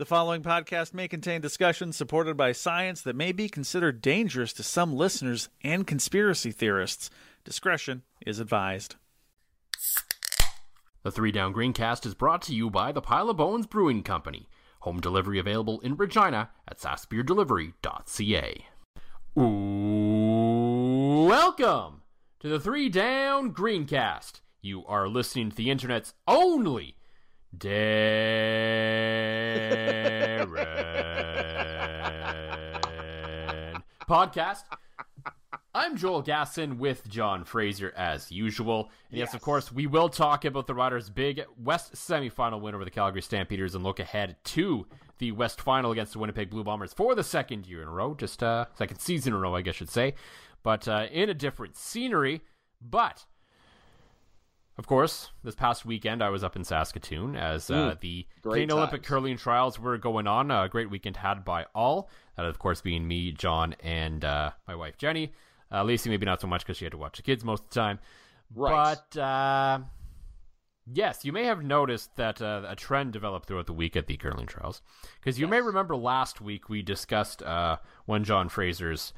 The following podcast may contain discussions supported by science that may be considered dangerous to some listeners and conspiracy theorists. Discretion is advised. The Three Down Greencast is brought to you by the Pile of Bones Brewing Company. Home delivery available in Regina at sassbeerdelivery.ca. Welcome to the Three Down Greencast. You are listening to the internet's only Darren podcast. I'm Joel Gasson with John Fraser as usual. And yes, of course, we will talk about the Riders' big West semifinal win over the Calgary Stampeders and look ahead to the West final against the Winnipeg Blue Bombers for the second year in a row, just uh, second season in a row, I guess I should say, but uh, in a different scenery. But of course, this past weekend I was up in Saskatoon as uh, Mm, the great Canadian Olympic curling trials were going on. A great weekend had by all. That, of course, being me, John, and uh, my wife Jenny. Uh, Lacey, maybe not so much because she had to watch the kids most of the time. Right. But uh, yes, you may have noticed that uh, a trend developed throughout the week at the curling trials. Because you may remember last week we discussed uh, one John Fraser's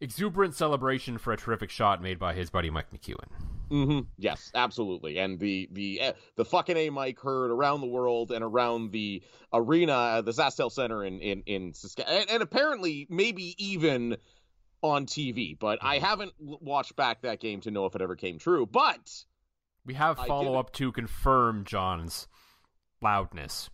exuberant celebration for a terrific shot made by his buddy Mike McEwen. hmm Yes, absolutely. And the the uh, the fucking a Mike heard around the world and around the arena, uh, the SaskTel Centre in in in Saskatchewan, and, and apparently maybe even on TV. But I haven't watched back that game to know if it ever came true. But We have follow up to confirm John's loudness.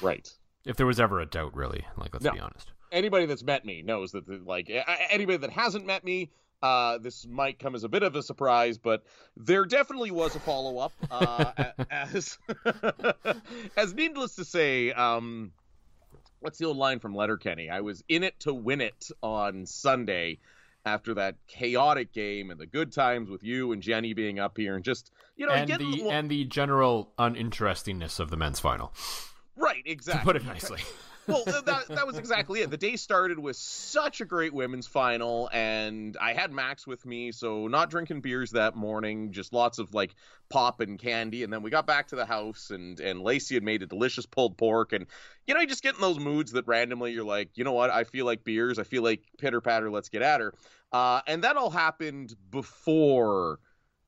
right. If there was ever a doubt, really. Like, let's No. be honest. Anybody that's met me knows that the, like anybody that hasn't met me uh this might come as a bit of a surprise but there definitely was a follow-up uh as as needless to say um what's the old line from letterkenny? I was in it to win it on sunday after that chaotic game and the good times with you and jenny being up here and just you know and the and the general uninterestingness of the men's final, right exactly to put it nicely. Well, that that was exactly it. The day started with such a great women's final, and I had Max with me, so not drinking beers that morning, just lots of like pop and candy. And then we got back to the house, and and Lacey had made a delicious pulled pork, and you know, you just get in those moods that randomly you're like, you know what, I feel like beers, I feel like pitter patter, let's get at her. Uh, and that all happened before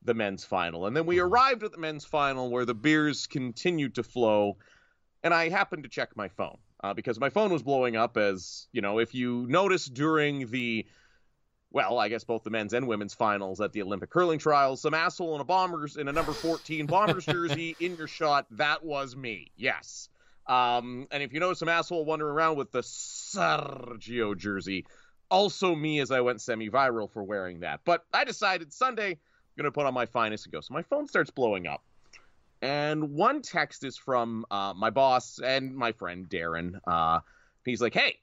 the men's final, and then we arrived at the men's final where the beers continued to flow and I happened to check my phone uh, because my phone was blowing up. As you know, if you notice during the, well, I guess both the men's and women's finals at the Olympic curling trials, some asshole in a bombers in a number 14 bombers jersey in your shot, that was me. Yes. Um, and if you notice some asshole wandering around with the Sergio jersey, also me as I went semi-viral for wearing that. But I decided Sunday I'm gonna put on my finest and go. So my phone starts blowing up. And one text is from uh, my boss and my friend Darren. Uh, he's like, "Hey,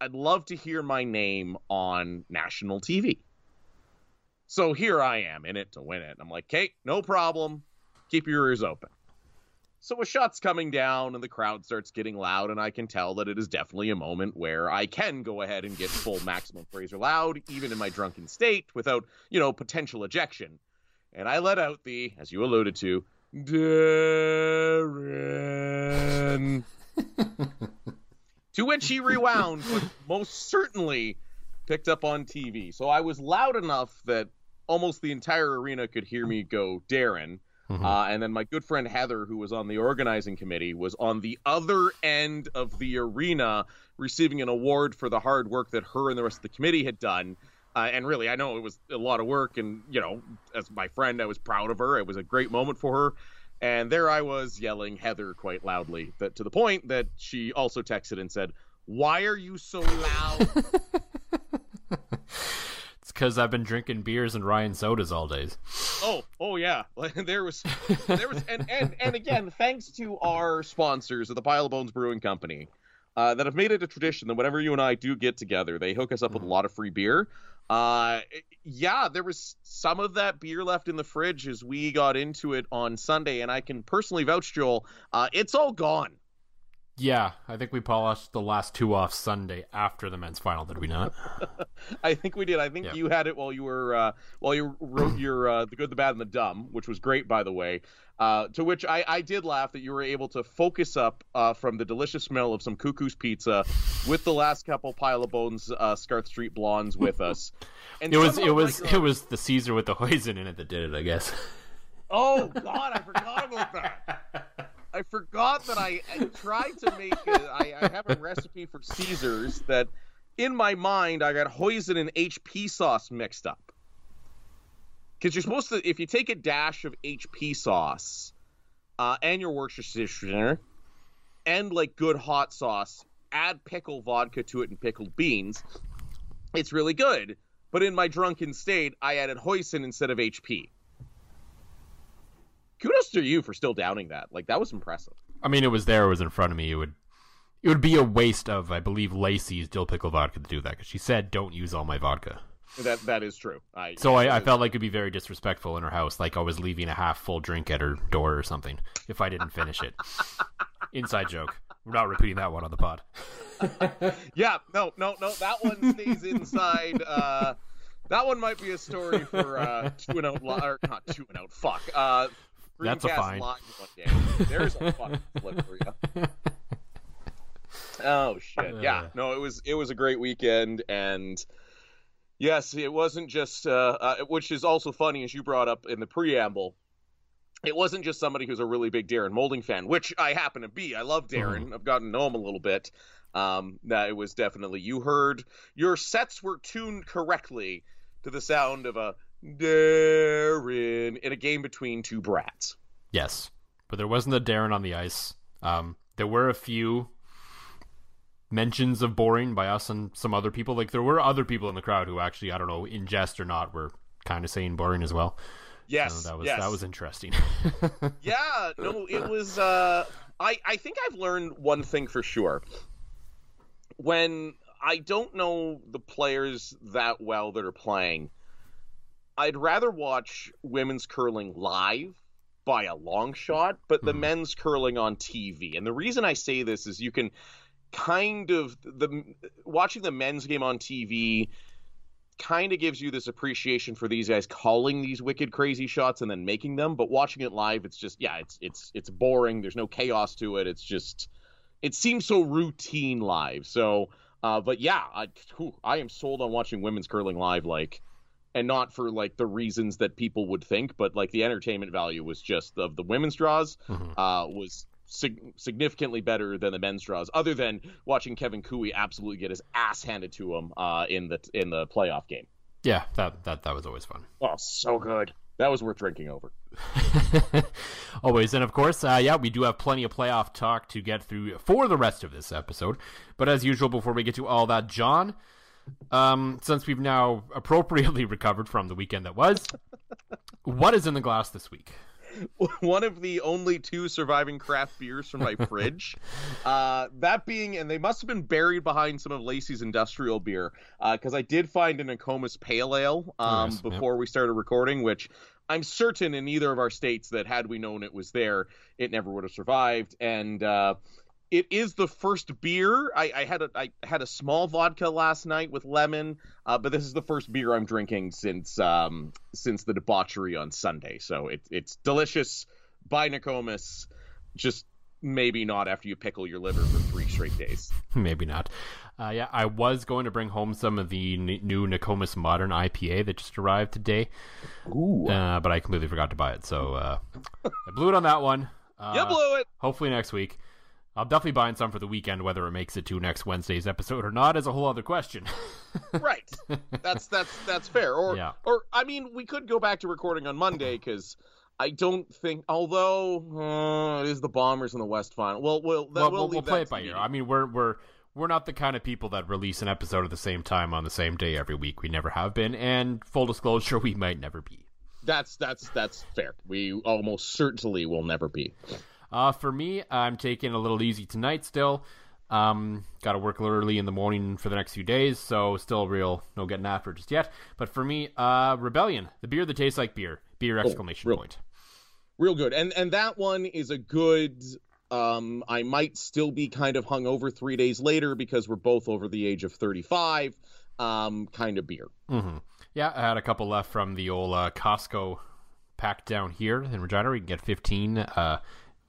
I'd love to hear my name on national TV." So here I am in it to win it. I'm like, "Kate, no problem. Keep your ears open." So a shot's coming down and the crowd starts getting loud, and I can tell that it is definitely a moment where I can go ahead and get full maximum Fraser loud, even in my drunken state, without, you know, potential ejection. And I let out the, as you alluded to, Darren. to which he rewound, but most certainly picked up on TV. So I was loud enough that almost the entire arena could hear me go, Darren. Mhm. Uh, and then my good friend Heather, who was on the organizing committee, was on the other end of the arena receiving an award for the hard work that her and the rest of the committee had done. Uh, and really, I know it was a lot of work, and you know, as my friend, I was proud of her. It was a great moment for her. And there I was yelling Heather quite loudly, that to the point that she also texted and said, "Why are you so loud?" It's because I've been drinking beers and Ryan sodas all days. Oh, oh yeah. There was, there was, and and and again, thanks to our sponsors of the Pile of Bones Brewing Company, uh, that have made it a tradition that whenever you and I do get together, they hook us up with a lot of free beer. Uh, yeah, there was some of that beer left in the fridge as we got into it on Sunday, and I can personally vouch, Joel, uh, it's all gone. Yeah, I think we polished the last two off Sunday after the men's final, did we not? I think we did. I think Yeah. you had it while you were uh, while you wrote your uh, the good, the bad, and the dumb, which was great, by the way. Uh, to which I, I did laugh that you were able to focus up uh, from the delicious smell of some cuckoo's pizza with the last couple pile of bones uh, Scarth Street blondes with us. And It was it was Mike- it was the Caesar with the hoisin in it that did it, I guess. Oh God, I forgot about that. I forgot that I, I tried to make. A, I, I have a recipe for Caesars that, in my mind, I got hoisin and HP sauce mixed up. Because you're supposed to, if you take a dash of HP sauce, uh, and your Worcestershire, and like good hot sauce, add pickle vodka to it and pickled beans, it's really good. But in my drunken state, I added hoisin instead of HP kudos to you for still doubting that. Like that was impressive. I mean, it was there, it was in front of me. It would it would be a waste of, I believe, Lacey's dill pickle vodka to do that because she said, "Don't use all my vodka." That that is true. I So I, I felt like it'd be very disrespectful in her house, like I was leaving a half full drink at her door or something if I didn't finish it. Inside joke. We're not repeating that one on the pod. yeah, no, no, no. That one stays inside. Uh, that one might be a story for uh, two and out, or not two and out. Fuck. Uh, That's a Screencast fine. Live one day. There's a fucking flip for you. Oh shit! Yeah, no, it was it was a great weekend, and yes, it wasn't just uh, uh, which is also funny as you brought up in the preamble. It wasn't just somebody who's a really big Darren Moulding fan, which I happen to be. I love Darren. I've gotten to know him a little bit. Um, that it was definitely you heard your sets were tuned correctly to the sound of a Darren in a game between two Brads. Yes, but there wasn't a Darren on the ice. Um, there were a few mentions of boring by us and some other people. Like there were other people in the crowd who actually, I don't know, in jest or not, were kind of saying boring as well. Yes, So that was yes. that was interesting. yeah no it was uh i i think i've learned one thing for sure when i don't know the players that well that are playing i'd rather watch women's curling live by a long shot but the Mhm. men's curling on tv and the reason i say this is you can kind of the watching the men's game on tv kind of gives you this appreciation for these guys calling these wicked crazy shots and then making them but watching it live it's just yeah it's it's it's boring. There's no chaos to it. It's just it seems so routine live. So uh but yeah i whew, i am sold on watching women's curling live like and not for like the reasons that people would think but like the entertainment value was just of the women's draws Mhm. uh was sig- significantly better than the men's draws other than watching Kevin Cooey absolutely get his ass handed to him uh in the in the playoff game yeah, that that that was always fun. Oh, so good. That was worth drinking over. Always. And of course, uh, yeah, we do have plenty of playoff talk to get through for the rest of this episode. But as usual, before we get to all that, John, um, since we've now appropriately recovered from the weekend that was, what is in the glass this week? One of the only two surviving craft beers from my fridge. Uh, that being, and they must have been buried behind some of Lacey's industrial beer, because I did find an Nokomis Pale Ale um, Nice, yep. before we started recording, which I'm certain in either of our states that had we known it was there, it never would have survived. And uh, it is the first beer. I, I, had a I had a small vodka last night with lemon, uh, but this is the first beer I'm drinking since um, since the debauchery on Sunday. So it, it's delicious by Nokomis. Just maybe not after you pickle your liver for three straight days. maybe not. Uh, yeah, I was going to bring home some of the n- new Nokomis Modern IPA that just arrived today, Ooh, uh, but I completely forgot to buy it, so uh, I blew it on that one. Uh, you blew it. Hopefully next week. I'll definitely buy some for the weekend. Whether it makes it to next Wednesday's episode or not is a whole other question. right. That's that's that's fair. Or Yeah. or I mean, we could go back to recording on Monday because. I don't think, although uh, it is the Bombers in the West Final. Well, we'll that, we'll, we'll, we'll play it by ear. I mean, we're we're we're not the kind of people that release an episode at the same time on the same day every week. We never have been, and full disclosure, we might never be. That's that's that's fair. We almost certainly will never be. Uh, for me, I'm taking a little easy tonight still. Um, got to work a little early in the morning for the next few days, so still real no getting after just yet. But for me, uh, Rebellion, the beer that tastes like beer, beer exclamation real- point. Real good. And and that one is a good um I might still be kind of hungover 3 days later because we're both over the age of 35 um kind of beer. hmm Yeah, I had a couple left from the old uh, Costco pack down here in Regina. We can get 15. Uh,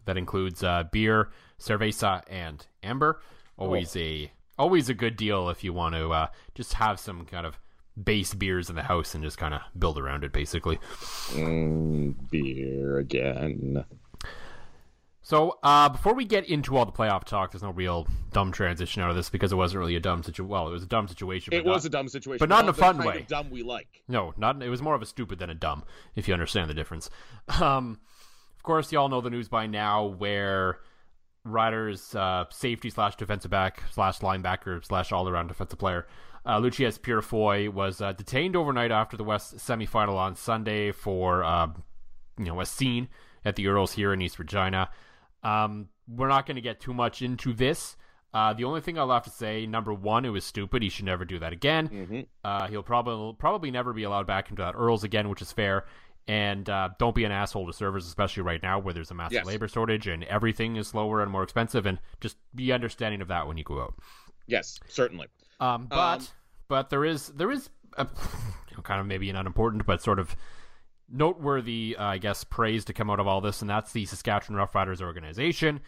that includes uh, beer, cerveza, and amber. Always a always a good deal if you want to uh, just have some kind of base beers in the house and just kind of build around it, basically. Mm, beer again. So uh, before we get into all the playoff talk, there's no real dumb transition out of this because it wasn't really a dumb situation. Well, it was a dumb situation. It but was not- a dumb situation, but not in a the fun way. Dumb we like. No, not. It was more of a stupid than a dumb, if you understand the difference. Um, of course, you all know the news by now, where Riders uh, safety slash defensive back slash linebacker slash all around defensive player, uh, Lucius Purifoy was uh, detained overnight after the West semifinal on Sunday for uh, you know a scene at the Earls here in East Regina. Um, we're not going to get too much into this. Uh, the only thing I'll have to say, number one, it was stupid. He should never do that again. Mm-hmm. Uh, he'll probably probably never be allowed back into that Earls again, which is fair. And uh, don't be an asshole to servers, especially right now where there's a massive Yes. labor shortage and everything is slower and more expensive. And just be understanding of that when you go out. Yes, certainly. Um, but Um, but there is there is a, you know, kind of maybe an unimportant but sort of noteworthy, uh, I guess, praise to come out of all this, and that's the Saskatchewan Roughriders organization.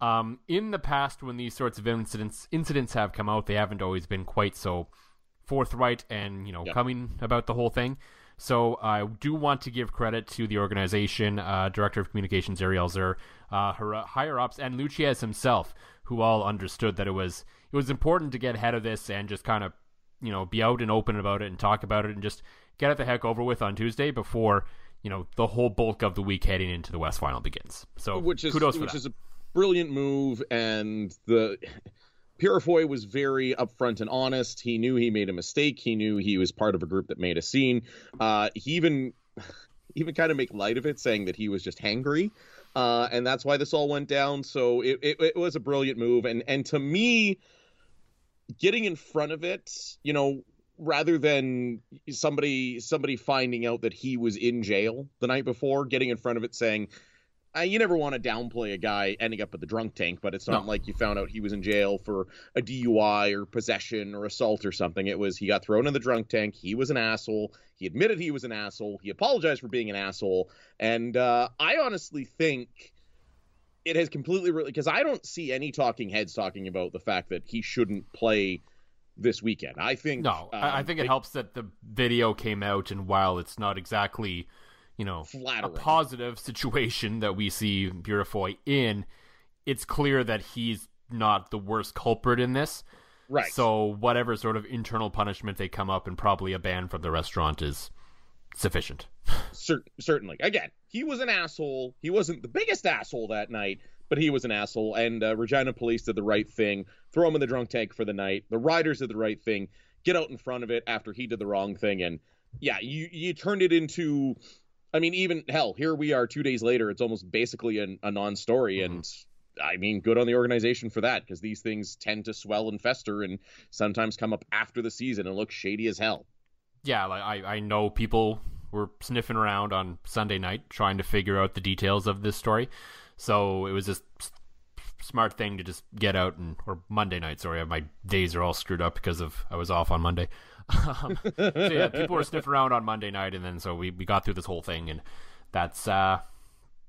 Um, in the past, when these sorts of incidents incidents have come out, they haven't always been quite so forthright and you know Yeah. coming about the whole thing. So I do want to give credit to the organization, uh, director of communications Ariel Zer, uh, her uh, higher ups, and Lucius himself, who all understood that it was it was important to get ahead of this and just kind of you know be out and open about it and talk about it and just get it the heck over with on Tuesday before you know the whole bulk of the week heading into the West Final begins. So which is kudos for which that. is a brilliant move and the Purifoy was very upfront and honest. He knew he made a mistake. He knew he was part of a group that made a scene. Uh, he even even kind of make light of it, saying that he was just hangry, uh, and that's why this all went down. So it, it, it was a brilliant move, and and to me, getting in front of it, you know, rather than somebody somebody finding out that he was in jail the night before, getting in front of it saying, uh, you never want to downplay a guy ending up at the drunk tank, but it's not No. like you found out he was in jail for a DUI or possession or assault or something. It was he got thrown in the drunk tank. He was an asshole. He admitted he was an asshole. He apologized for being an asshole. And uh, I honestly think it has completely really because I don't see any talking heads talking about the fact that he shouldn't play this weekend. I think No, I, I um, think it helps that the video came out, and while it's not exactly, you know, a positive situation that we see Purifoy in, it's clear that he's not the worst culprit in this. right. So whatever sort of internal punishment they come up and probably a ban from the restaurant is sufficient. Cer- certainly. Again, he was an asshole. He wasn't the biggest asshole that night, but he was an asshole. And uh, Regina Police did the right thing. Throw him in the drunk tank for the night. The riders did the right thing. Get out in front of it after he did the wrong thing. And yeah, you you turned it into. I mean, even hell, here we are two days later. It's almost basically an, a non-story, mm-hmm. and I mean, good on the organization for that because these things tend to swell and fester, and sometimes come up after the season and look shady as hell. Yeah, like I, I know people were sniffing around on Sunday night trying to figure out the details of this story. So it was just smart thing to just get out and or Monday night. Sorry, my days are all screwed up because of I was off on Monday. Um, so yeah, people were sniffing around on Monday night, and then so we, we got through this whole thing, and that's uh,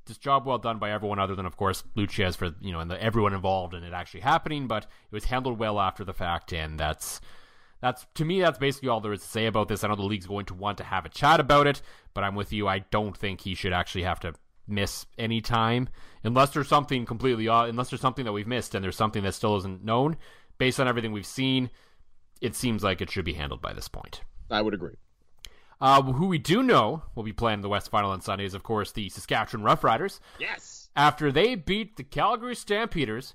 just job well done by everyone, other than of course Lucius for you know and the, everyone involved in it actually happening. But it was handled well after the fact, and that's that's to me that's basically all there is to say about this. I know the league's going to want to have a chat about it, but I'm with you. I don't think he should actually have to miss any time unless there's something completely uh, unless there's something that we've missed and there's something that still isn't known based on everything we've seen it seems like it should be handled by this point I would agree. uh, who we do know will be playing the west final on sunday is of course the saskatchewan roughriders Yes. after they beat the calgary stampeders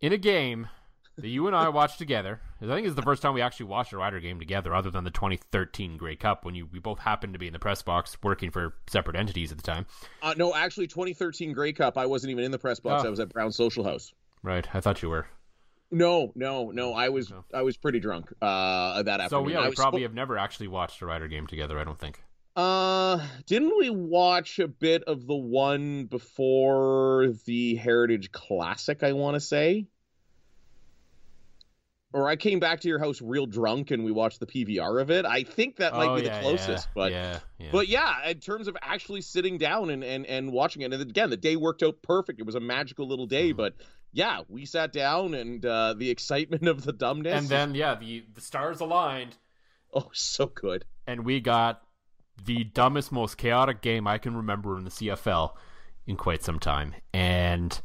in a game that you and i watched together i think it's the first time we actually watched a rider game together other than the 2013 grey cup when you we both happened to be in the press box working for separate entities at the time Uh, no, actually, 2013 Grey Cup. I wasn't even in the press box. Oh. I was at Brown Social House. right i thought you were No, no, no. I was I was pretty drunk uh, that So afternoon. yeah, I we probably spo- have never actually watched a Rider game together. I don't think. Uh, didn't we watch a bit of the one before the Heritage Classic? I want to say. Or I came back to your house real drunk and we watched the PVR of it. I think that might Oh, be yeah, the closest, yeah, but yeah, yeah. But yeah, in terms of actually sitting down and, and, and watching it, and again, the day worked out perfect. It was a magical little day. Mm-hmm. But yeah, we sat down and uh, the excitement of the dumbness. and then yeah, the the stars aligned, oh, so good. and we got the dumbest, most chaotic game I can remember in the CFL in quite some time, and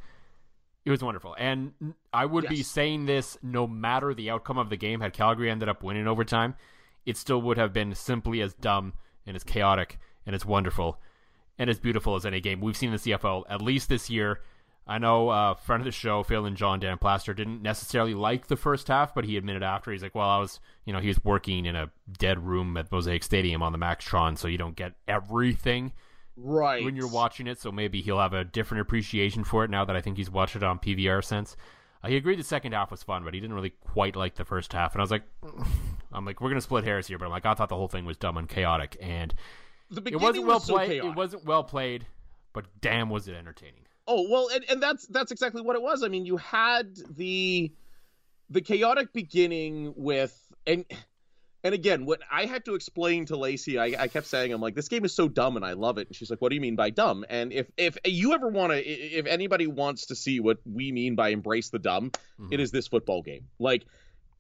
it was wonderful. And I would be saying this no matter the outcome of the game. Had Calgary ended up winning overtime, it still would have been simply as dumb and as chaotic and as wonderful and as beautiful as any game we've seen in the CFL at least this year. I know uh, friend of the show, Phil and John Dan Plaster, didn't necessarily like the first half, but he admitted after he's like, "Well, I was, you know, he was working in a dead room at Mosaic Stadium on the Maxtron, so you don't get everything Right. when you're watching it. So maybe he'll have a different appreciation for it now that I think he's watched it on PVR since." Uh, he agreed the second half was fun, but he didn't really quite like the first half. And I was like, "I'm like, we're gonna split hairs here," but I'm like, I thought the whole thing was dumb and chaotic, and it wasn't well was so played. chaotic. it wasn't well played, but damn, was it entertaining. Oh well, and, and that's that's exactly what it was. I mean, you had the the chaotic beginning with and and again, what I had to explain to Lacey, I, I kept saying, I'm like, this game is so dumb, and I love it. And she's like, What do you mean by dumb? And if if you ever want to, if anybody wants to see what we mean by embrace the dumb, mm-hmm. it is this football game. Like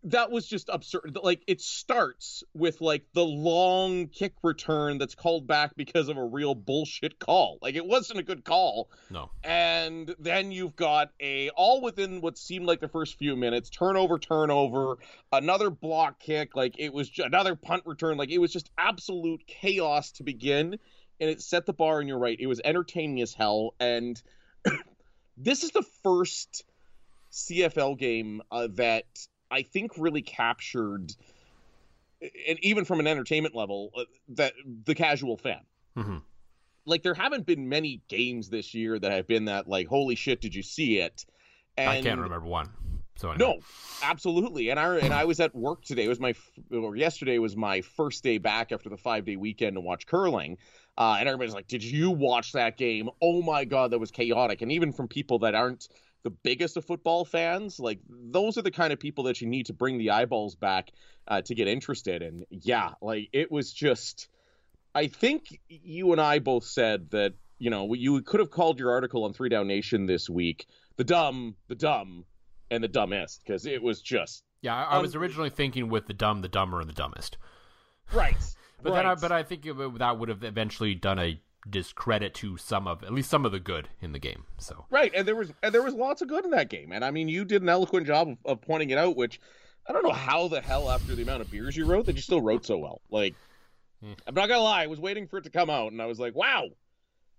that was just absurd. Like it starts with like the long kick return that's called back because of a real bullshit call. Like it wasn't a good call No. and then you've got a all within what seemed like the first few minutes turnover turnover another block kick like it was ju- another punt return like it was just absolute chaos to begin and it set the bar and you're right it was entertaining as hell and this is the first CFL game uh, that I think really captured and even from an entertainment level uh, that the casual fan Mhm. like there haven't been many games this year that have been that like holy shit did you see it and I can't remember one. So anyway. no absolutely and i and i was at work today it was my or yesterday was my first day back after the five day weekend to watch curling uh, and everybody's like did you watch that game oh my god that was chaotic and even from people that aren't the biggest of football fans like those are the kind of people that you need to bring the eyeballs back uh, to get interested and yeah like it was just I think you and I both said that you know you could have called your article on Three Down Nation this week the dumb, the dumb, and the dumbest because it was just Yeah, I, I was originally thinking with the dumb, the dumber, and the dumbest. right. But then, I, but I think it, that would have eventually done a discredit to some of, at least some of the good in the game. So right, and there was and there was lots of good in that game, and I mean you did an eloquent job of, of pointing it out, which I don't know how the hell after the amount of beers you wrote that you still wrote so well. Like Hmm. I'm not gonna lie, I was waiting for it to come out, and I was like, wow.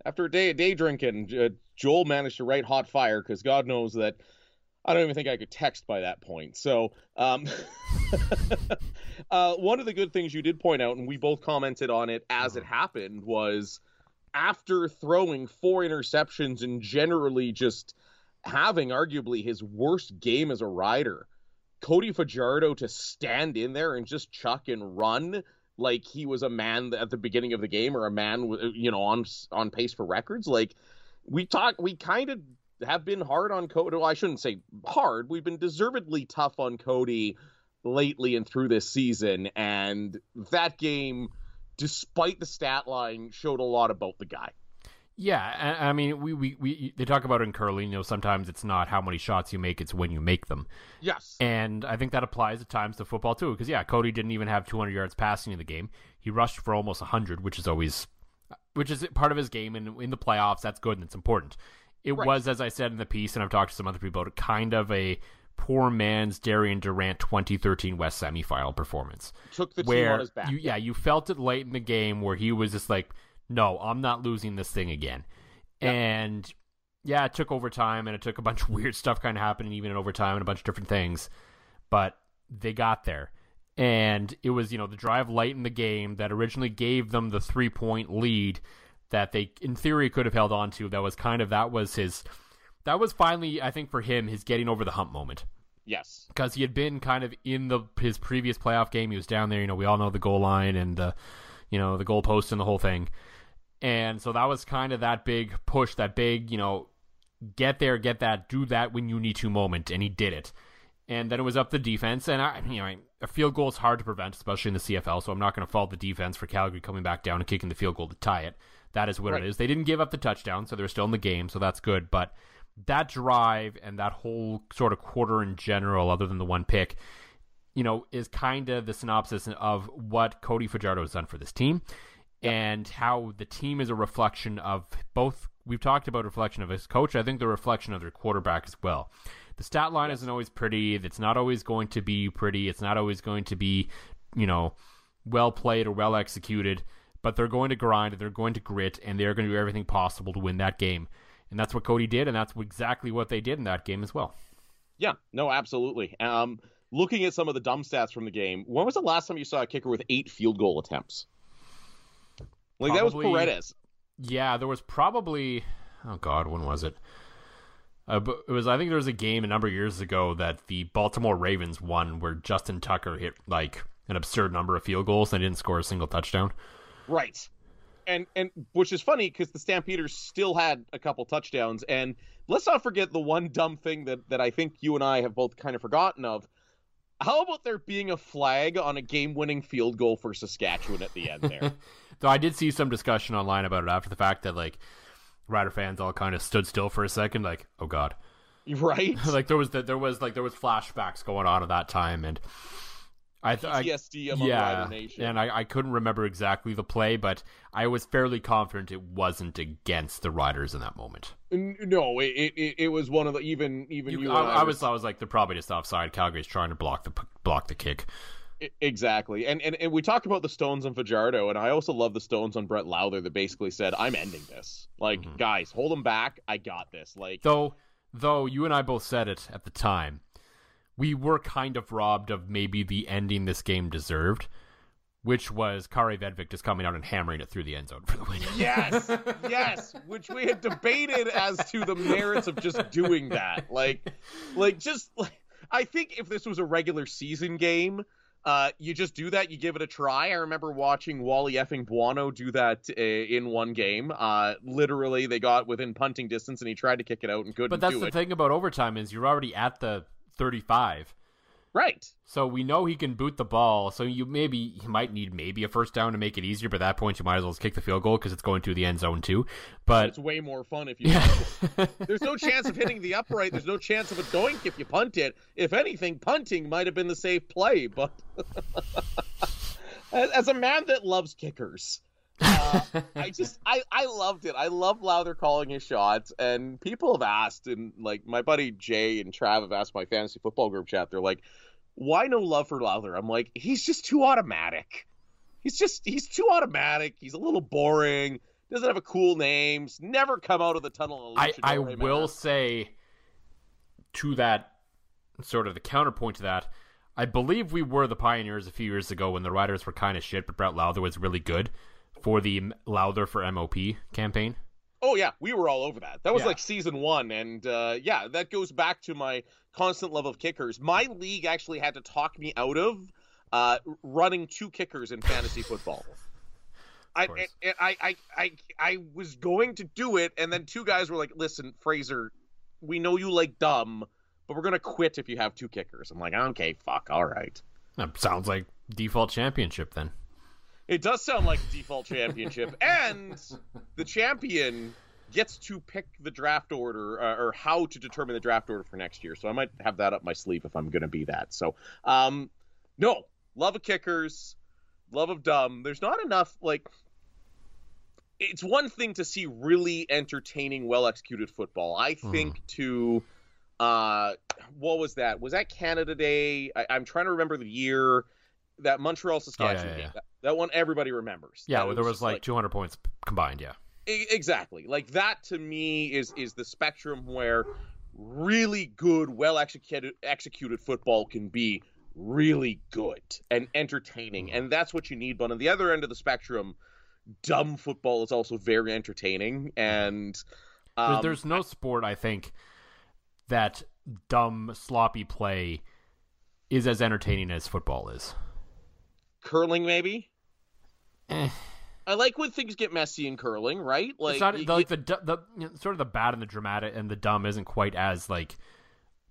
After a day of day drinking, uh, Joel managed to write hot fire because God knows that I don't even think I could text by that point. So, um, uh, one of the good things you did point out, and we both commented on it as it happened, was after throwing four interceptions and generally just having arguably his worst game as a rider, Cody Fajardo to stand in there and just chuck and run like he was a man at the beginning of the game or a man you know on on pace for records. Like we talk, we kind of have been hard on Cody. Well, I shouldn't say hard. We've been deservedly tough on Cody lately and through this season, and that game, despite the stat line, showed a lot about the guy. Yeah, I mean, we, we, we they talk about in curling. You know, sometimes it's not how many shots you make; it's when you make them. Yes, and I think that applies at times to football too. Because yeah, Cody didn't even have 200 yards passing in the game. He rushed for almost 100, which is always, which is part of his game. And in the playoffs, that's good and it's important. It right. was, as I said in the piece, and I've talked to some other people about it, kind of a poor man's Darian Durant 2013 West semifinal performance. Took the where team on his back. You, yeah, you felt it late in the game where he was just like no, I'm not losing this thing again. Yep. And yeah, it took overtime and it took a bunch of weird stuff kind of happening even in overtime and a bunch of different things. But they got there. And it was, you know, the drive late in the game that originally gave them the three point lead that they, in theory, could have held on to. That was kind of, that was his, that was finally, I think, for him, his getting over the hump moment. Yes. Because he had been kind of in the his previous playoff game. He was down there, you know, we all know the goal line and the, you know, the goalpost and the whole thing. And so that was kind of that big push, that big, you know, get there, get that, do that when you need to moment, and he did it. And then it was up the defense, and I, you know, a field goal is hard to prevent, especially in the CFL. So I'm not going to fault the defense for Calgary coming back down and kicking the field goal to tie it. That is what right. it is. They didn't give up the touchdown, so they're still in the game, so that's good. But that drive and that whole sort of quarter in general, other than the one pick, you know, is kind of the synopsis of what Cody Fajardo has done for this team and how the team is a reflection of both. We've talked about reflection of his coach. I think the reflection of their quarterback as well. The stat line yes. isn't always pretty. It's not always going to be pretty. It's not always going to be, you know, well played or well executed. But they're going to grind and they're going to grit and they're going to do everything possible to win that game. And that's what Cody did, and that's exactly what they did in that game as well. Yeah, no, absolutely. Um, looking at some of the dumb stats from the game, when was the last time you saw a kicker with eight field goal attempts? Like probably, that was Paredes. Yeah, there was probably oh god, when was it? Uh, it was I think there was a game a number of years ago that the Baltimore Ravens won where Justin Tucker hit like an absurd number of field goals and didn't score a single touchdown. Right. And and which is funny because the Stampeders still had a couple touchdowns and let's not forget the one dumb thing that that I think you and I have both kind of forgotten of how about there being a flag on a game-winning field goal for Saskatchewan at the end there? Though I did see some discussion online about it after the fact that like Rider fans all kind of stood still for a second, like, oh god, right? like there was the, there was like there was flashbacks going on at that time, and I, PTSD I, among yeah, Rider Nation. And I, I couldn't remember exactly the play, but I was fairly confident it wasn't against the Riders in that moment. No, it it, it was one of the even even you. you I, I, was I was like they're probably just offside. Calgary's trying to block the block the kick. Exactly, and, and and we talked about the Stones on Fajardo, and I also love the Stones on Brett Lauther that basically said, "I'm ending this. Like, mm-hmm. guys, hold them back. I got this." Like, though, though you and I both said it at the time we were kind of robbed of maybe the ending this game deserved, which was Kaare Vedvik just coming out and hammering it through the end zone for the win. yes, yes, which we had debated as to the merits of just doing that. Like, like just like I think if this was a regular season game, uh, you just do that. You give it a try. I remember watching Wally effing Buono do that uh, in one game. Uh, literally, they got within punting distance, and he tried to kick it out and couldn't. But that's the it. thing about overtime is you're already at the 35. Right. So we know he can boot the ball. So you maybe he might need maybe a first down to make it easier. But at that point, you might as well just kick the field goal because it's going to the end zone too. But it's way more fun if you. Yeah. There's no chance of hitting the upright. There's no chance of a doink if you punt it. If anything, punting might have been the safe play. But as a man that loves kickers, uh, I just I I loved it. I love Lauther calling his shots, and people have asked, and like my buddy Jay and Trav have asked my fantasy football group chat. They're like, "Why no love for Lauther?" I'm like, he's just too automatic. He's just he's too automatic. He's a little boring. Doesn't have a cool name. Never come out of the tunnel. I I will say to that sort of the counterpoint to that. I believe we were the pioneers a few years ago when the Riders were kind of shit, but Brett Lauther was really good for the Lauther for MOP campaign? Oh yeah, we were all over that. That was yeah. like season one, and uh, yeah, that goes back to my constant love of kickers. My league actually had to talk me out of uh, running two kickers in fantasy football. I, I, I, I, I was going to do it, and then two guys were like, "Listen, Fraser, we know you like dumb, but we're gonna quit if you have two kickers." I'm like, "Okay, fuck, all right." That sounds like default championship then. It does sound like default championship, and the champion gets to pick the draft order uh, or how to determine the draft order for next year. So I might have that up my sleeve if I'm going to be that. So, um, no, love of kickers, love of dumb. There's not enough like. It's one thing to see really entertaining, well executed football. I think to, uh, what was that? Was that Canada Day? I, I'm trying to remember the year. That Montreal Saskatchewan yeah, game. yeah. That, that one everybody remembers. Yeah, well, there was just like 200 points combined. Yeah. Exactly like that to me is is the spectrum where really good well executed executed football can be really good and entertaining and that's what you need but on the other end of the spectrum dumb football is also very entertaining and um, there's no sport I think that dumb sloppy play is as entertaining as football is. Curling maybe Eh. i like when things get messy in curling right like it's not y- like the the you know, sort of the bad and the dramatic and the dumb isn't quite as like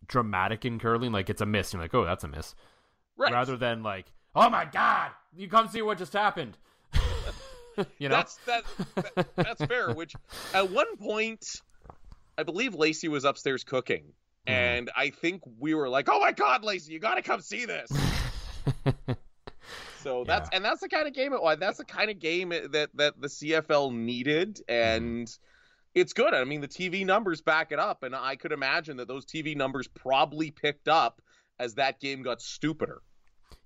dramatic in curling. Like it's a miss. You're like, oh, that's a miss. right. Rather than like, oh my god, you come see what just happened. you know, That's that, that- that's fair. Which at one point, I believe Lacey was upstairs cooking, Mm-hmm. and I think we were like, "Oh my God, Lacey, you got to come see this." so that's and that's the kind of game it was. That's the kind of game that that the CFL needed, mm-hmm. and it's good. I mean, the TV numbers back it up, and I could imagine that those TV numbers probably picked up as that game got stupider.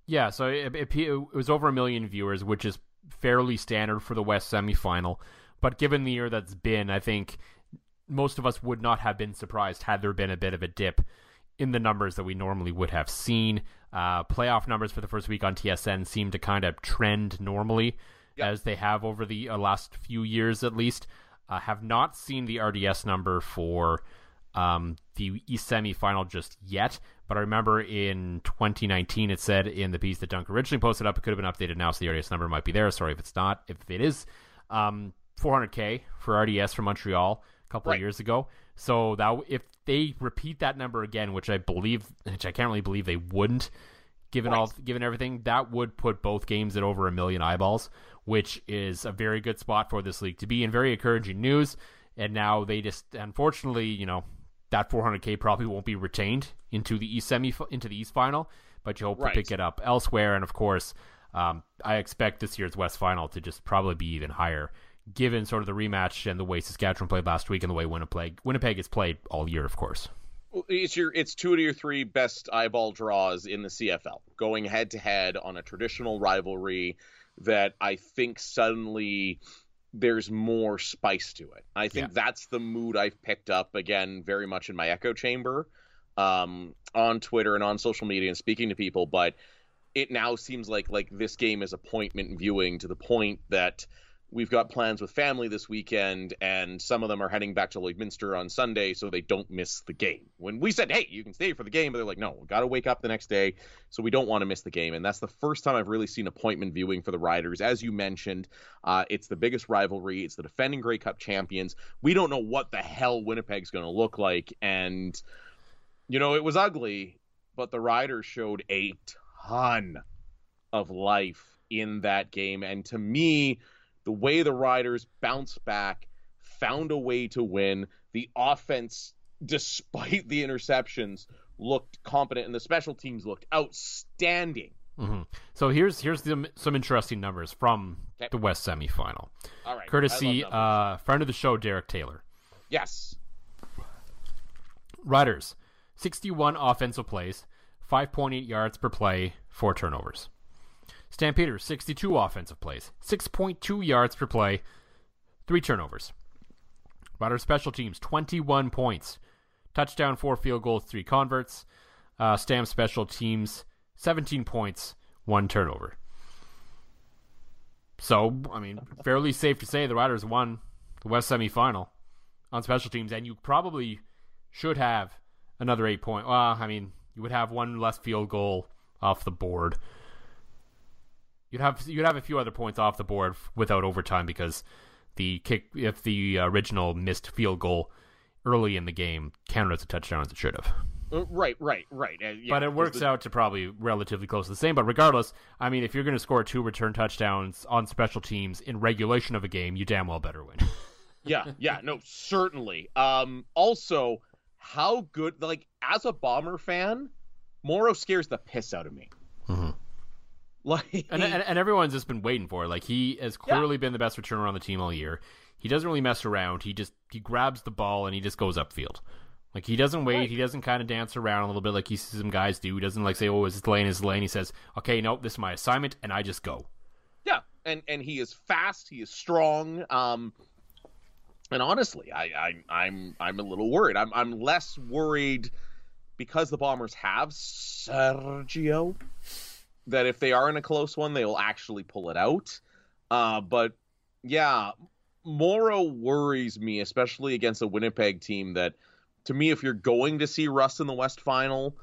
Yeah, so it, it, it was over a million viewers, which is fairly standard for the West semifinal. But given the year that's been, I think most of us would not have been surprised had there been a bit of a dip in the numbers that we normally would have seen. Uh, playoff numbers for the first week on TSN seem to kind of trend normally Yep. as they have over the uh, last few years at least. Uh, have not seen the RDS number for um, the East semifinal just yet, but I remember in 2019 it said in the piece that Dunk originally posted up, it could have been updated now, so the RDS number might be there. Sorry if it's not. If it is, um, 400k for RDS from Montreal a couple Right. of years ago. So that if they repeat that number again, which I believe, which I can't really believe they wouldn't, given all given everything, that would put both games at over a million eyeballs, which is a very good spot for this league to be in. Very encouraging news. And now they just, unfortunately, you know, that 400k probably won't be retained into the East semi into the East final, but you hope Right. to pick it up elsewhere. And of course, um, I expect this year's West final to just probably be even higher, given sort of the rematch and the way Saskatchewan played last week and the way Winnipeg Winnipeg has played all year, of course. It's your it's two of your three best eyeball draws in the CFL, going head to head on a traditional rivalry that I think suddenly there's more spice to it. I think that's the mood I've picked up again very much in my echo chamber um, on Twitter and on social media and speaking to people, but it now seems like like this game is appointment viewing to the point that we've got plans with family this weekend and some of them are heading back to Lloydminster on Sunday so they don't miss the game. When we said, "Hey, you can stay for the game," but they're like, "No, we got to wake up the next day, so we don't want to miss the game." And that's the first time I've really seen appointment viewing for the Riders. As you mentioned, uh, it's the biggest rivalry. It's the defending Grey Cup champions. We don't know what the hell Winnipeg's going to look like and you know, it was ugly, but the Riders showed a ton of life in that game. And to me, the way the Riders bounced back, found a way to win, the offense, despite the interceptions, looked competent, and the special teams looked outstanding. hmm So here's here's the, some interesting numbers from Okay. the West semifinal, All right. courtesy uh, friend of the show Derek Taylor. yes. Riders, 61 offensive plays, 5.8 yards per play, 4 turnovers. Stampeders, 62 offensive plays, 6.2 yards per play, 3 turnovers. Riders special teams, 21 points, touchdown, 4 field goals, 3 converts. Uh, Stamp special teams, 17 points, 1 turnover. So, I mean, fairly safe to say the Riders won the West semifinal on special teams, and you probably should have another eight point. Well, I mean, you would have one less field goal off the board you'd have you'd have a few other points off the board without overtime because the kick if the original missed field goal early in the game counted as a touchdown as it should have. Uh, right, right, right. Uh, yeah, but it works the, out to probably relatively close to the same. But regardless, I mean, if you're going to score two return touchdowns on special teams in regulation of a game, you damn well better win. yeah, yeah, no, certainly. Um, also, how good? Like as a bomber fan, Morrow scares the piss out of me. Mm-hmm. Like, and, and, and everyone's just been waiting for it. Like he has clearly yeah. been the best returner on the team all year. He doesn't really mess around. He just he grabs the ball and he just goes upfield. Like he doesn't wait. Right. He doesn't kind of dance around a little bit like he sees some guys do. He doesn't like say, "Oh, is this lane? Is lane?" He says, "Okay, nope, this is my assignment," and I just go. Yeah, and and he is fast. He is strong. Um, and honestly, I, I I'm I'm a little worried. I'm I'm less worried because the Bombers have Sergio that if they are in a close one, they will actually pull it out. Uh, but yeah, Morrow worries me, especially against a Winnipeg team that, to me, if you're going to see Russ in the West Final,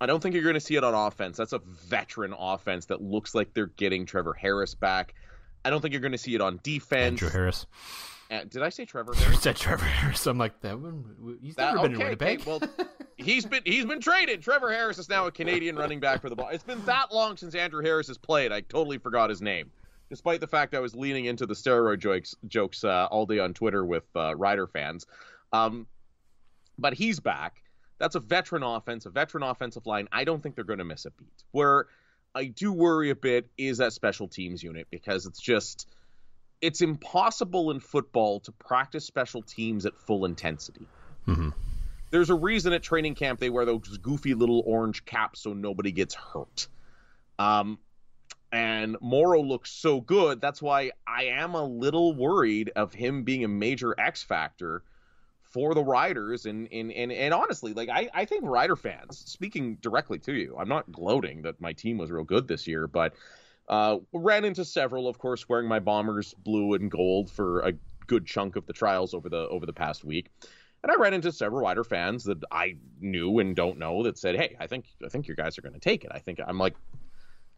I don't think you're going to see it on offense. That's a veteran offense that looks like they're getting Trevor Harris back. I don't think you're going to see it on defense. Andrew Harris. Uh, did I say Trevor Harris? You said Trevor Harris. I'm like that one. He's never that, been okay, in Winnipeg. Okay, well, he's been he's been traded. Trevor Harris is now a Canadian running back for the ball. It's been that long since Andrew Harris has played. I totally forgot his name, despite the fact I was leaning into the steroid jokes jokes uh, all day on Twitter with uh, Rider fans. Um, but he's back. That's a veteran offense, a veteran offensive line. I don't think they're going to miss a beat. Where I do worry a bit is that special teams unit because it's just it's impossible in football to practice special teams at full intensity. Mm-hmm. There's a reason at training camp they wear those goofy little orange caps so nobody gets hurt. Um, and Morrow looks so good. That's why I am a little worried of him being a major X factor for the Riders. And and and, and honestly, like I, I think Rider fans, speaking directly to you, I'm not gloating that my team was real good this year, but uh, ran into several, of course, wearing my Bombers blue and gold for a good chunk of the trials over the over the past week. And I ran into several Rider fans that I knew and don't know that said, "Hey, I think I think your guys are going to take it." I think I'm like,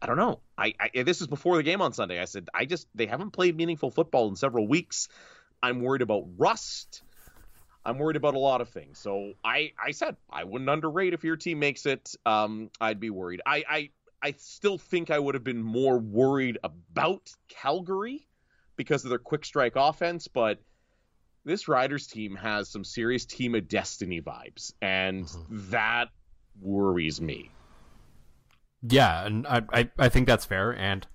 I don't know. I, I this is before the game on Sunday. I said, I just they haven't played meaningful football in several weeks. I'm worried about rust. I'm worried about a lot of things. So I I said I wouldn't underrate if your team makes it. Um, I'd be worried. I I I still think I would have been more worried about Calgary because of their quick strike offense, but this Riders team has some serious team of destiny vibes, and mm-hmm. that worries me. Yeah, and I, I, I think that's fair, and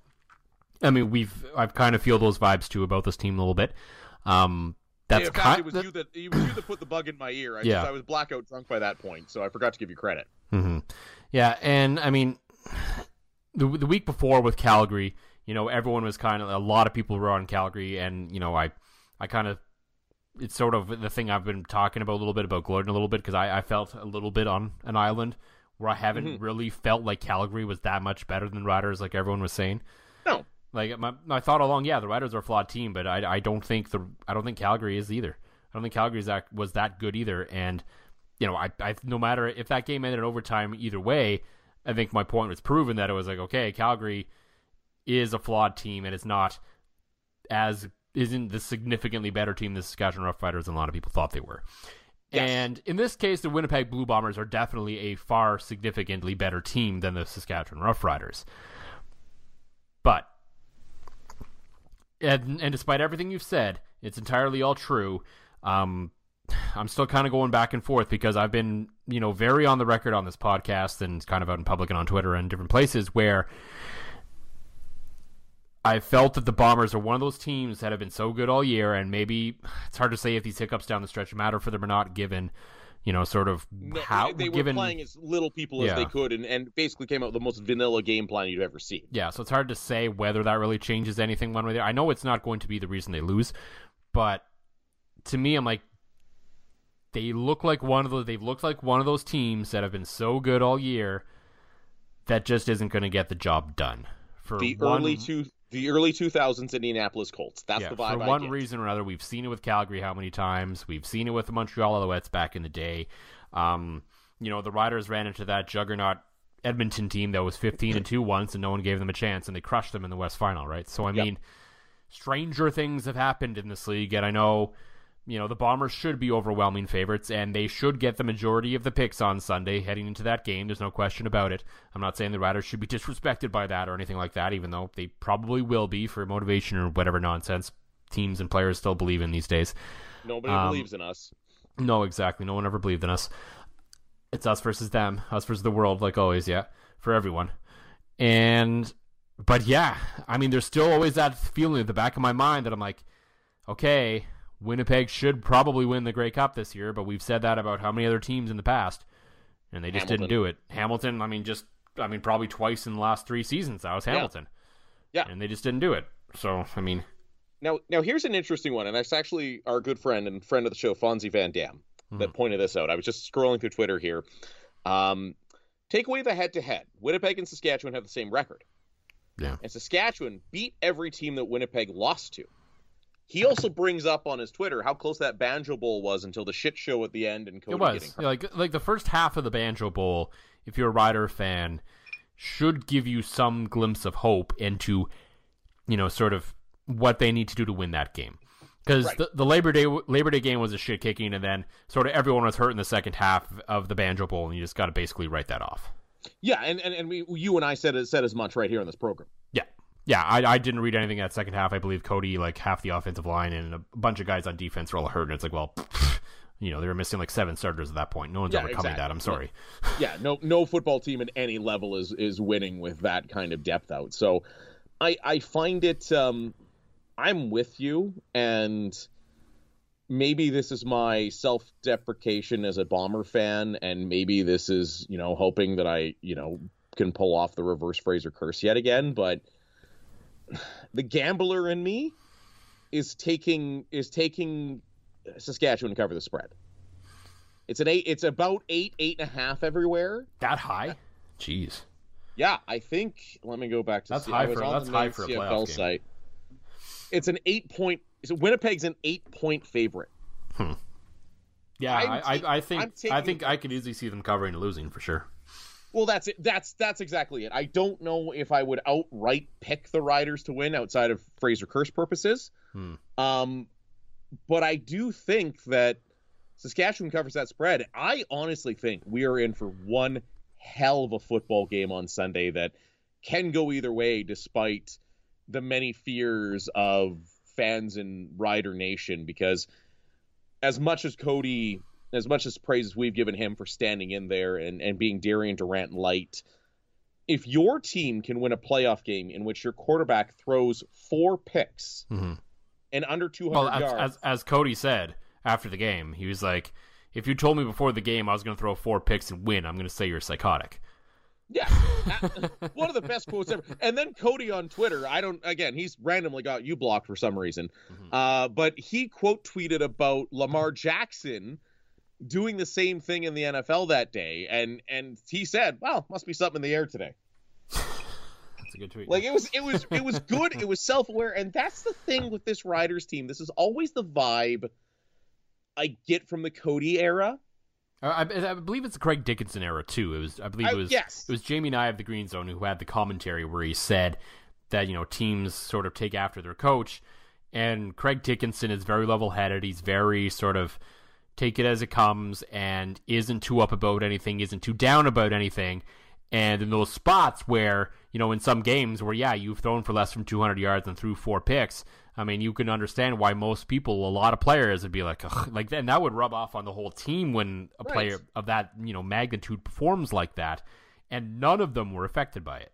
I mean we've I've kind of feel those vibes too about this team a little bit. Um, that's hey, kind it was you that it was you that put the bug in my ear. I, yeah. Just, I was blackout drunk by that point, so I forgot to give you credit. Mm-hmm. Yeah, and I mean the the week before with Calgary, you know, everyone was kind of a lot of people were on Calgary, and you know, I I kind of it's sort of the thing I've been talking about a little bit about gloating a little bit because I, I felt a little bit on an island where I haven't mm-hmm. really felt like Calgary was that much better than Riders, like everyone was saying. No, like my my thought along, yeah, the Riders are a flawed team, but I I don't think the I don't think Calgary is either. I don't think Calgary that was that good either, and you know, I I no matter if that game ended in overtime either way, I think my point was proven that it was like, okay, Calgary is a flawed team and it's not as isn't the significantly better team the Saskatchewan Roughriders than a lot of people thought they were. Yes. And in this case, the Winnipeg Blue Bombers are definitely a far significantly better team than the Saskatchewan Roughriders. But and, and despite everything you've said, it's entirely all true. Um, I'm still kind of going back and forth because I've been, you know, very on the record on this podcast and kind of out in public and on Twitter and different places where I felt that the Bombers are one of those teams that have been so good all year, and maybe it's hard to say if these hiccups down the stretch matter for them or not, given, you know, sort of how they were given, playing as little people as they could, and, and basically came up with the most vanilla game plan you'd ever see. Yeah, so it's hard to say whether that really changes anything one way. Or the other. I know it's not going to be the reason they lose, but to me, I'm like, they look like one of those. They've looked like one of those teams that have been so good all year that just isn't going to get the job done. For the one, early two, the early two thousands Indianapolis Colts. That's yeah, the vibe. For one reason or another, we've seen it with Calgary how many times? We've seen it with the Montreal Alouettes back in the day. Um, you know, the Riders ran into that juggernaut Edmonton team that was 15 and 2 once and no one gave them a chance and they crushed them in the West Final, right? So I Yep. mean, stranger things have happened in this league and I know you know, the Bombers should be overwhelming favorites, and they should get the majority of the picks on Sunday heading into that game. There's no question about it. I'm not saying the Riders should be disrespected by that or anything like that, even though they probably will be for motivation or whatever nonsense teams and players still believe in these days. Nobody Um, believes in us. No, exactly. No one ever believed in us. It's us versus them, us versus the world, like always, yeah, for everyone. And, but yeah, I mean, there's still always that feeling at the back of my mind that I'm like, okay, Winnipeg should probably win the Grey Cup this year, but we've said that about how many other teams in the past, and they just didn't do it. Hamilton, I mean, just, I mean, probably twice in the last three seasons, that was Hamilton. Yeah. And they just didn't do it. So, I mean, Now, now here's an interesting one, and that's actually our good friend and friend of the show, Fonzie Van Dam, that pointed this out. I was just scrolling through Twitter here. Um, take away the head-to-head. Winnipeg and Saskatchewan have the same record, yeah. and Saskatchewan beat every team that Winnipeg lost to. He also brings up on his Twitter how close that Banjo Bowl was until the shit show at the end and Cody It was Yeah, like like the first half of the Banjo Bowl. If you're a Rider fan, should give you some glimpse of hope into, you know, sort of what they need to do to win that game. Because Right. the, the Labor Day Labor Day game was a shit kicking, and then sort of everyone was hurt in the second half of the Banjo Bowl, and you just got to basically write that off. Yeah, and and, and we, you and I said said as much right here on this program. Yeah, yeah. I, I didn't read anything that second half. I believe Cody, like half the offensive line, and a bunch of guys on defense were all hurt, and it's like, well, you know, they were missing like seven starters at that point. No one's Yeah, overcoming exactly. that. I'm sorry. yeah, no no football team at any level is is winning with that kind of depth out. So I I find it um I'm with you and maybe this is my self-deprecation as a bomber fan and maybe this is, you know, hoping that I, you know, can pull off the reverse Fraser curse yet again, but the gambler in me is taking is taking Saskatchewan to cover the spread. It's an eight. It's about eight, eight and a half everywhere. That high? Jeez. Yeah, I think. Let me go back to. That's high I for- that's the high for a CFL playoff game. site. It's an eight point. So Winnipeg's an eight point favorite. Hmm. Yeah, I'm ta- I, I think I think I could easily see them covering and losing for sure. Well, that's it. That's that's exactly it. I don't know if I would outright pick the Riders to win outside of Fraser Curse purposes. Hmm. Um, but I do think that Saskatchewan covers that spread. I honestly think we are in for one hell of a football game on Sunday that can go either way, despite the many fears of fans in Rider Nation. Because as much as Cody as much as praise as we've given him for standing in there and, and being Darian Durant light, if your team can win a playoff game in which your quarterback throws four picks Mhm. and under 200 Well, as, yards, as as Cody said after the game, he was like, "If you told me before the game I was going to throw four picks and win, I'm going to say you're psychotic." yeah, one of the best quotes ever. And then Cody on Twitter, I don't, again, he's randomly got you blocked for some reason, uh, but he quote tweeted about Lamar Jackson doing the same thing in the NFL that day, and and he said, "Well, must be something in the air today." That's a good tweet. Like it was, it was, it was good. It was self-aware, and that's the thing with this Riders team. This is always the vibe I get from the Cody era. I, I, I believe it's the Craig Dickenson era too. It was I believe it was yes. it was Jamie and I of the Green Zone who had the commentary where he said that you know teams sort of take after their coach, and Craig Dickenson is very level headed. He's very sort of take it as it comes and isn't too up about anything, isn't too down about anything. And in those spots where, you know, in some games where, yeah, you've thrown for less than 200 yards and threw four picks, I mean, you can understand why most people, a lot of players would be like, Ugh, like, then that would rub off on the whole team when a Right. player of that, you know, magnitude performs like that. And none of them were affected by it.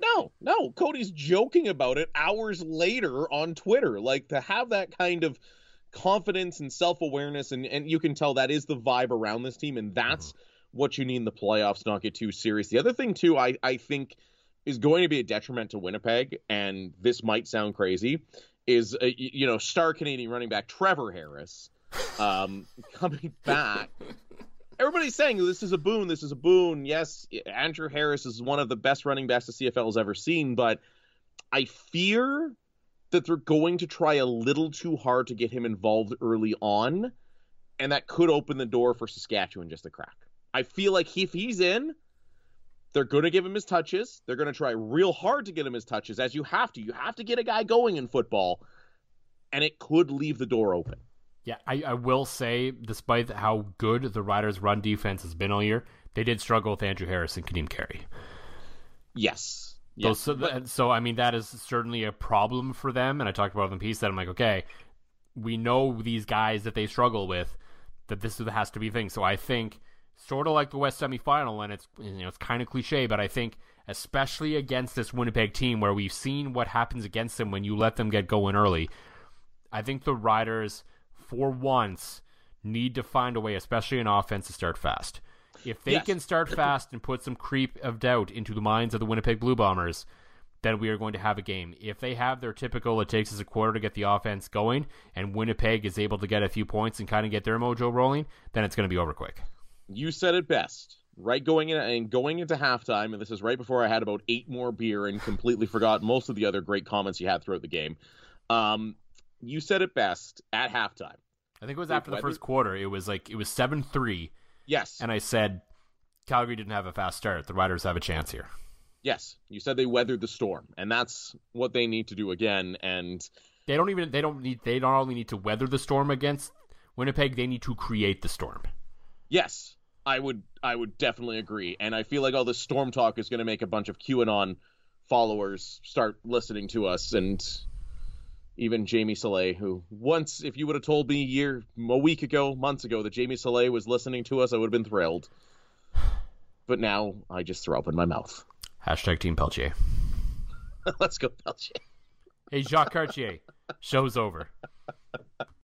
No, no, Cody's joking about it hours later on Twitter. Like to have that kind of confidence and self-awareness, and and you can tell that is the vibe around this team, and that's what you need in the playoffs. Not get too serious. The other thing too, I I think is going to be a detriment to Winnipeg, and this might sound crazy, is uh, y- you know star Canadian running back Trevor Harris um, coming back. Everybody's saying this is a boon. This is a boon. Yes, Andrew Harris is one of the best running backs the CFL has ever seen, but I fear that they're going to try a little too hard to get him involved early on, and that could open the door for Saskatchewan just a crack. I feel like if he's in, They're going to give him his touches. They're going to try real hard to get him his touches, as you have to. You have to get a guy going in football, and it could leave the door open. Yeah, I, I will say, despite how good the Riders' run defense has been all year, they did struggle with Andrew Harris and Kadeem Carey. Yes. Those, so, th- so, I mean, that is certainly a problem for them. And I talked about it in the piece that I'm like, okay, we know these guys that they struggle with, that this has to be a thing. So I think, sort of like the West semifinal, and it's you know it's kind of cliche, but I think especially against this Winnipeg team where we've seen what happens against them when you let them get going early. I think the Riders, for once, need to find a way, especially in offense, to start fast. If they Yes. can start fast and put some creep of doubt into the minds of the Winnipeg Blue Bombers, then we are going to have a game. If they have their typical, it takes us a quarter to get the offense going, and Winnipeg is able to get a few points and kind of get their mojo rolling, then it's going to be over quick. you said it best. Right going in and going into halftime, and this is right before I had about eight more beer and completely forgot most of the other great comments you had throughout the game. Um, you said it best at halftime. I think it was after the first quarter. It was like it was seven three, Yes. and I said Calgary didn't have a fast start. The Riders have a chance here. Yes, you said they weathered the storm, and that's what they need to do again. And They don't even they don't need they don't only need to weather the storm against Winnipeg. They need to create the storm. yes, I would, I would definitely agree. And I feel like all this storm talk is going to make a bunch of QAnon followers start listening to us, and even Jamie Soleil, who once, if you would have told me a year, a week ago, months ago, that Jamie Soleil was listening to us, I would have been thrilled. But now I just throw up in my mouth. Hashtag Team Peltier. Let's go, Pelche. Hey Jacques Cartier, show's over.